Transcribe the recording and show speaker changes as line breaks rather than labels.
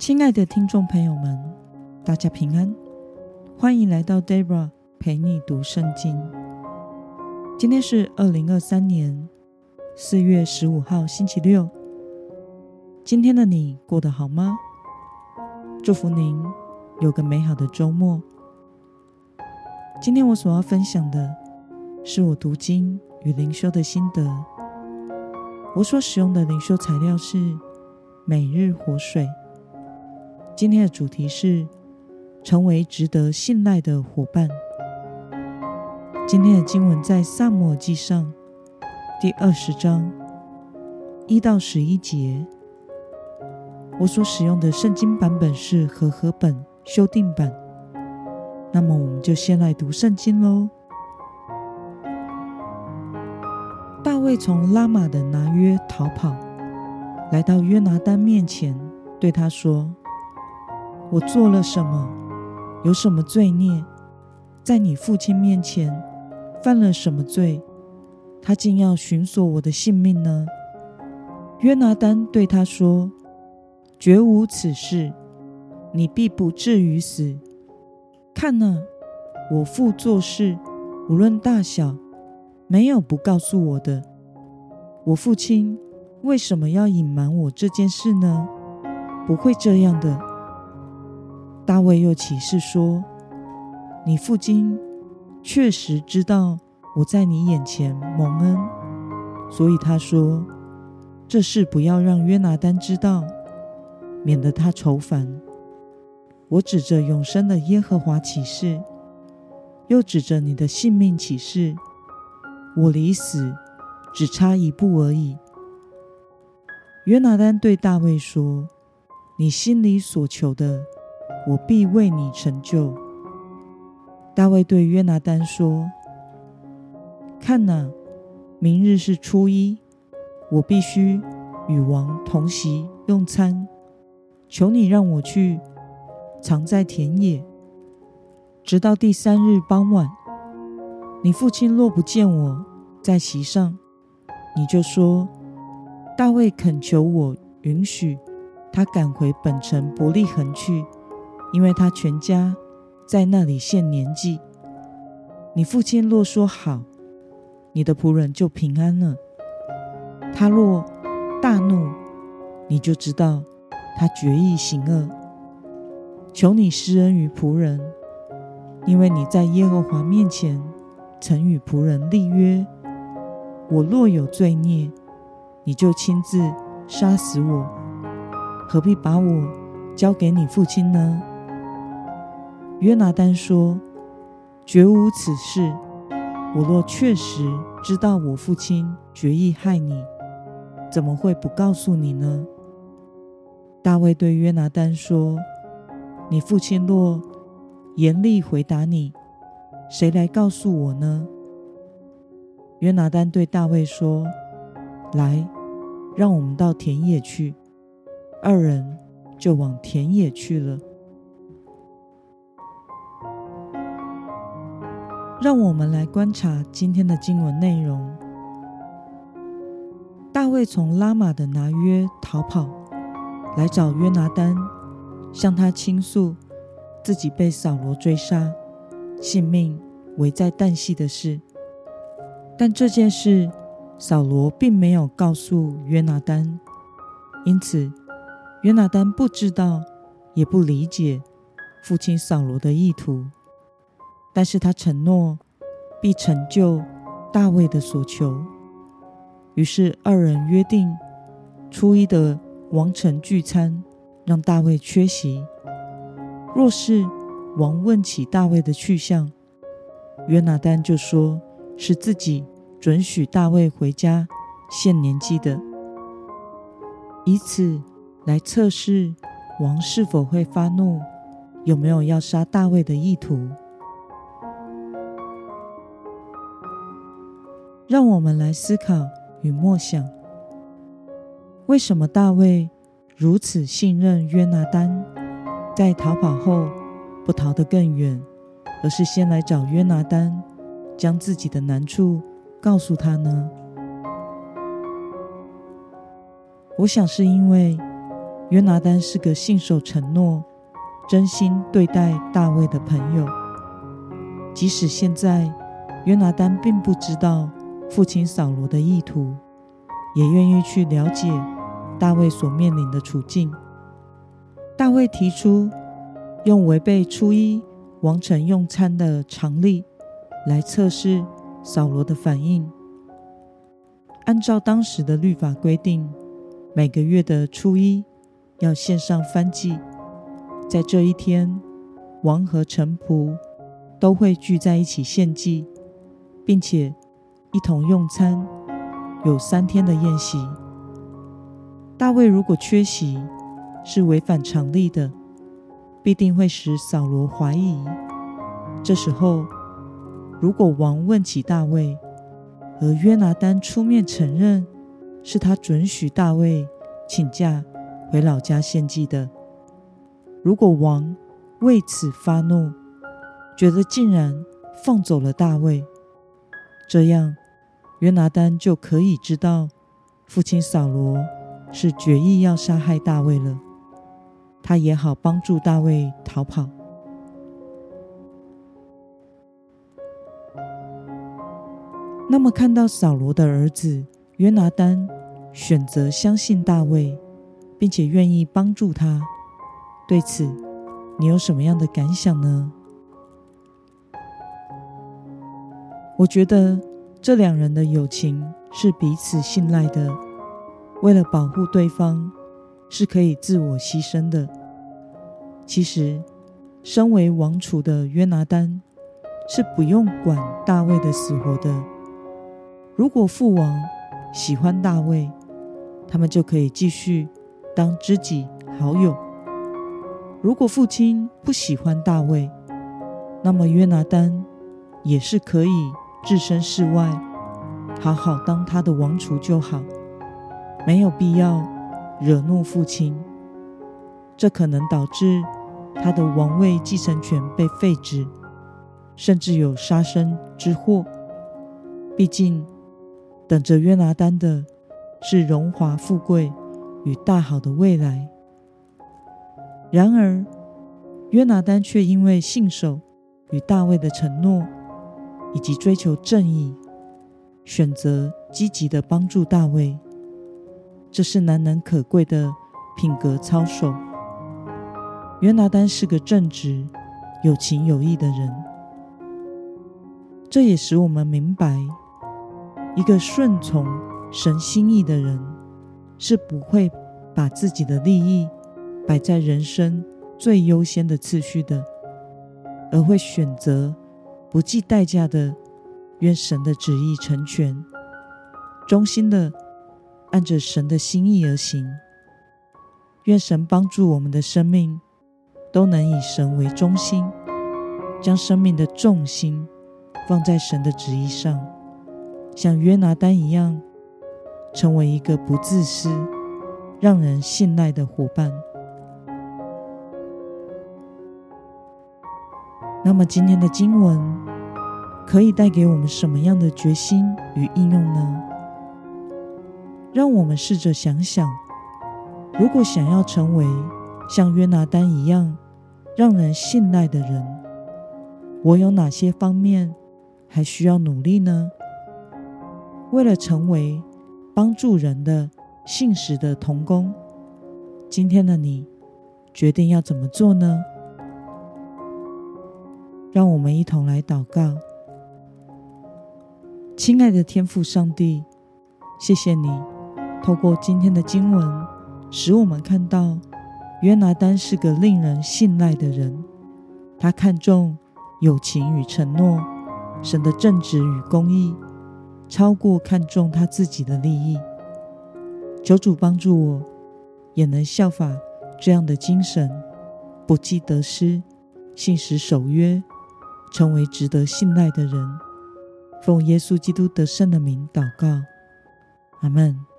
亲爱的听众朋友们，大家平安，欢迎来到 Debra 陪你读圣经。今天是二零二三年四月十五号，星期六。今天的你过得好吗？祝福您有个美好的周末。今天我所要分享的是我读经与灵修的心得。我所使用的灵修材料是每日活水。今天的主题是成为值得信赖的伙伴。今天的经文在撒母耳记上第二十章一到十一节。我所使用的圣经版本是和合本修订版。那么，我们就先来读圣经喽。大卫从拉玛的拿约逃跑，来到约拿单面前，对他说。我做了什么？有什么罪孽？在你父亲面前犯了什么罪？他竟要寻索我的性命呢？约拿单对他说：“绝无此事，你必不至于死。看哪，我父做事无论大小，没有不告诉我的。我父亲为什么要隐瞒我这件事呢？不会这样的。”大卫又起誓说：“你父亲确实知道我在你眼前蒙恩，所以他说这事不要让约拿单知道，免得他愁烦。我指着永生的耶和华起誓，又指着你的性命起誓，我离死只差一步而已。”约拿单对大卫说：“你心里所求的。”我必为你成就。大卫对约拿单说：“看哪，明日是初一，我必须与王同席用餐。求你让我去藏在田野，直到第三日傍晚。你父亲若不见我在席上，你就说：大卫恳求我允许他赶回本城伯利恒去。”因为他全家在那里献年祭，你父亲若说好，你的仆人就平安了。他若大怒，你就知道他决意行恶。求你施恩于仆人，因为你在耶和华面前曾与仆人立约。我若有罪孽，你就亲自杀死我，何必把我交给你父亲呢？约拿单说：“绝无此事。我若确实知道我父亲决意害你，怎么会不告诉你呢？”大卫对约拿单说：“你父亲若严厉回答你，谁来告诉我呢？”约拿单对大卫说：“来，让我们到田野去。”二人就往田野去了。让我们来观察今天的经文内容。大卫从拉玛的拿约逃跑，来找约拿单，向他倾诉自己被扫罗追杀、性命危在旦夕的事。但这件事，扫罗并没有告诉约拿单，因此约拿单不知道，也不理解父亲扫罗的意图。但是他承诺必成就大卫的所求，于是二人约定初一的王城聚餐，让大卫缺席。若是王问起大卫的去向，约拿单就说是自己准许大卫回家献年祭的，以此来测试王是否会发怒，有没有要杀大卫的意图。让我们来思考与默想：为什么大卫如此信任约拿单，在逃跑后不逃得更远，而是先来找约拿单，将自己的难处告诉他呢？我想是因为约拿单是个信守承诺、真心对待大卫的朋友。即使现在约拿单并不知道父亲扫罗的意图，也愿意去了解大卫所面临的处境。大卫提出用违背初一王城用餐的常例来测试扫罗的反应。按照当时的律法规定，每个月的初一要献上燔祭，在这一天，王和臣仆都会聚在一起献祭，并且一同用餐，有三天的宴席。大卫如果缺席，是违反常例的，必定会使扫罗怀疑。这时候，如果王问起大卫，而约拿单出面承认是他准许大卫请假回老家献祭的，如果王为此发怒，觉得竟然放走了大卫，这样约拿单就可以知道父亲扫罗是决意要杀害大卫了。他也好帮助大卫逃跑。那么，看到扫罗的儿子约拿单选择相信大卫，并且愿意帮助他，对此你有什么样的感想呢？我觉得这两人的友情是彼此信赖的，为了保护对方。是可以自我牺牲的。其实，身为王储的约拿单是不用管大卫的死活的。如果父王喜欢大卫，他们就可以继续当知己好友；如果父亲不喜欢大卫，那么约拿单也是可以置身事外，好好当他的王储就好，没有必要。惹怒父亲，这可能导致他的王位继承权被废止，甚至有杀身之祸。毕竟，等着约拿丹的是荣华富贵与大好的未来。然而，约拿丹却因为信守与大卫的承诺，以及追求正义，选择积极的帮助大卫。这是难能可贵的品格操守。约拿单是个正直、有情有义的人，这也使我们明白，一个顺从神心意的人，是不会把自己的利益摆在人生最优先的次序的，而会选择不计代价的，愿神的旨意成全，忠心的。按着神的心意而行，愿神帮助我们的生命都能以神为中心，将生命的重心放在神的旨意上，像约拿单一样，成为一个不自私、让人信赖的伙伴。那么，今天的经文可以带给我们什么样的决心与应用呢？让我们试着想想，如果想要成为像约拿单一样让人信赖的人，我有哪些方面还需要努力呢？为了成为帮助人的信实的童工，今天的你决定要怎么做呢？让我们一同来祷告。亲爱的天父上帝，谢谢你。透过今天的经文，使我们看到约拿丹是个令人信赖的人。他看重友情与承诺，神的正直与公义，超过看重他自己的利益。求主帮助我，也能效法这样的精神，不计得失，信实守约，成为值得信赖的人。奉耶稣基督得胜的名祷告，阿门。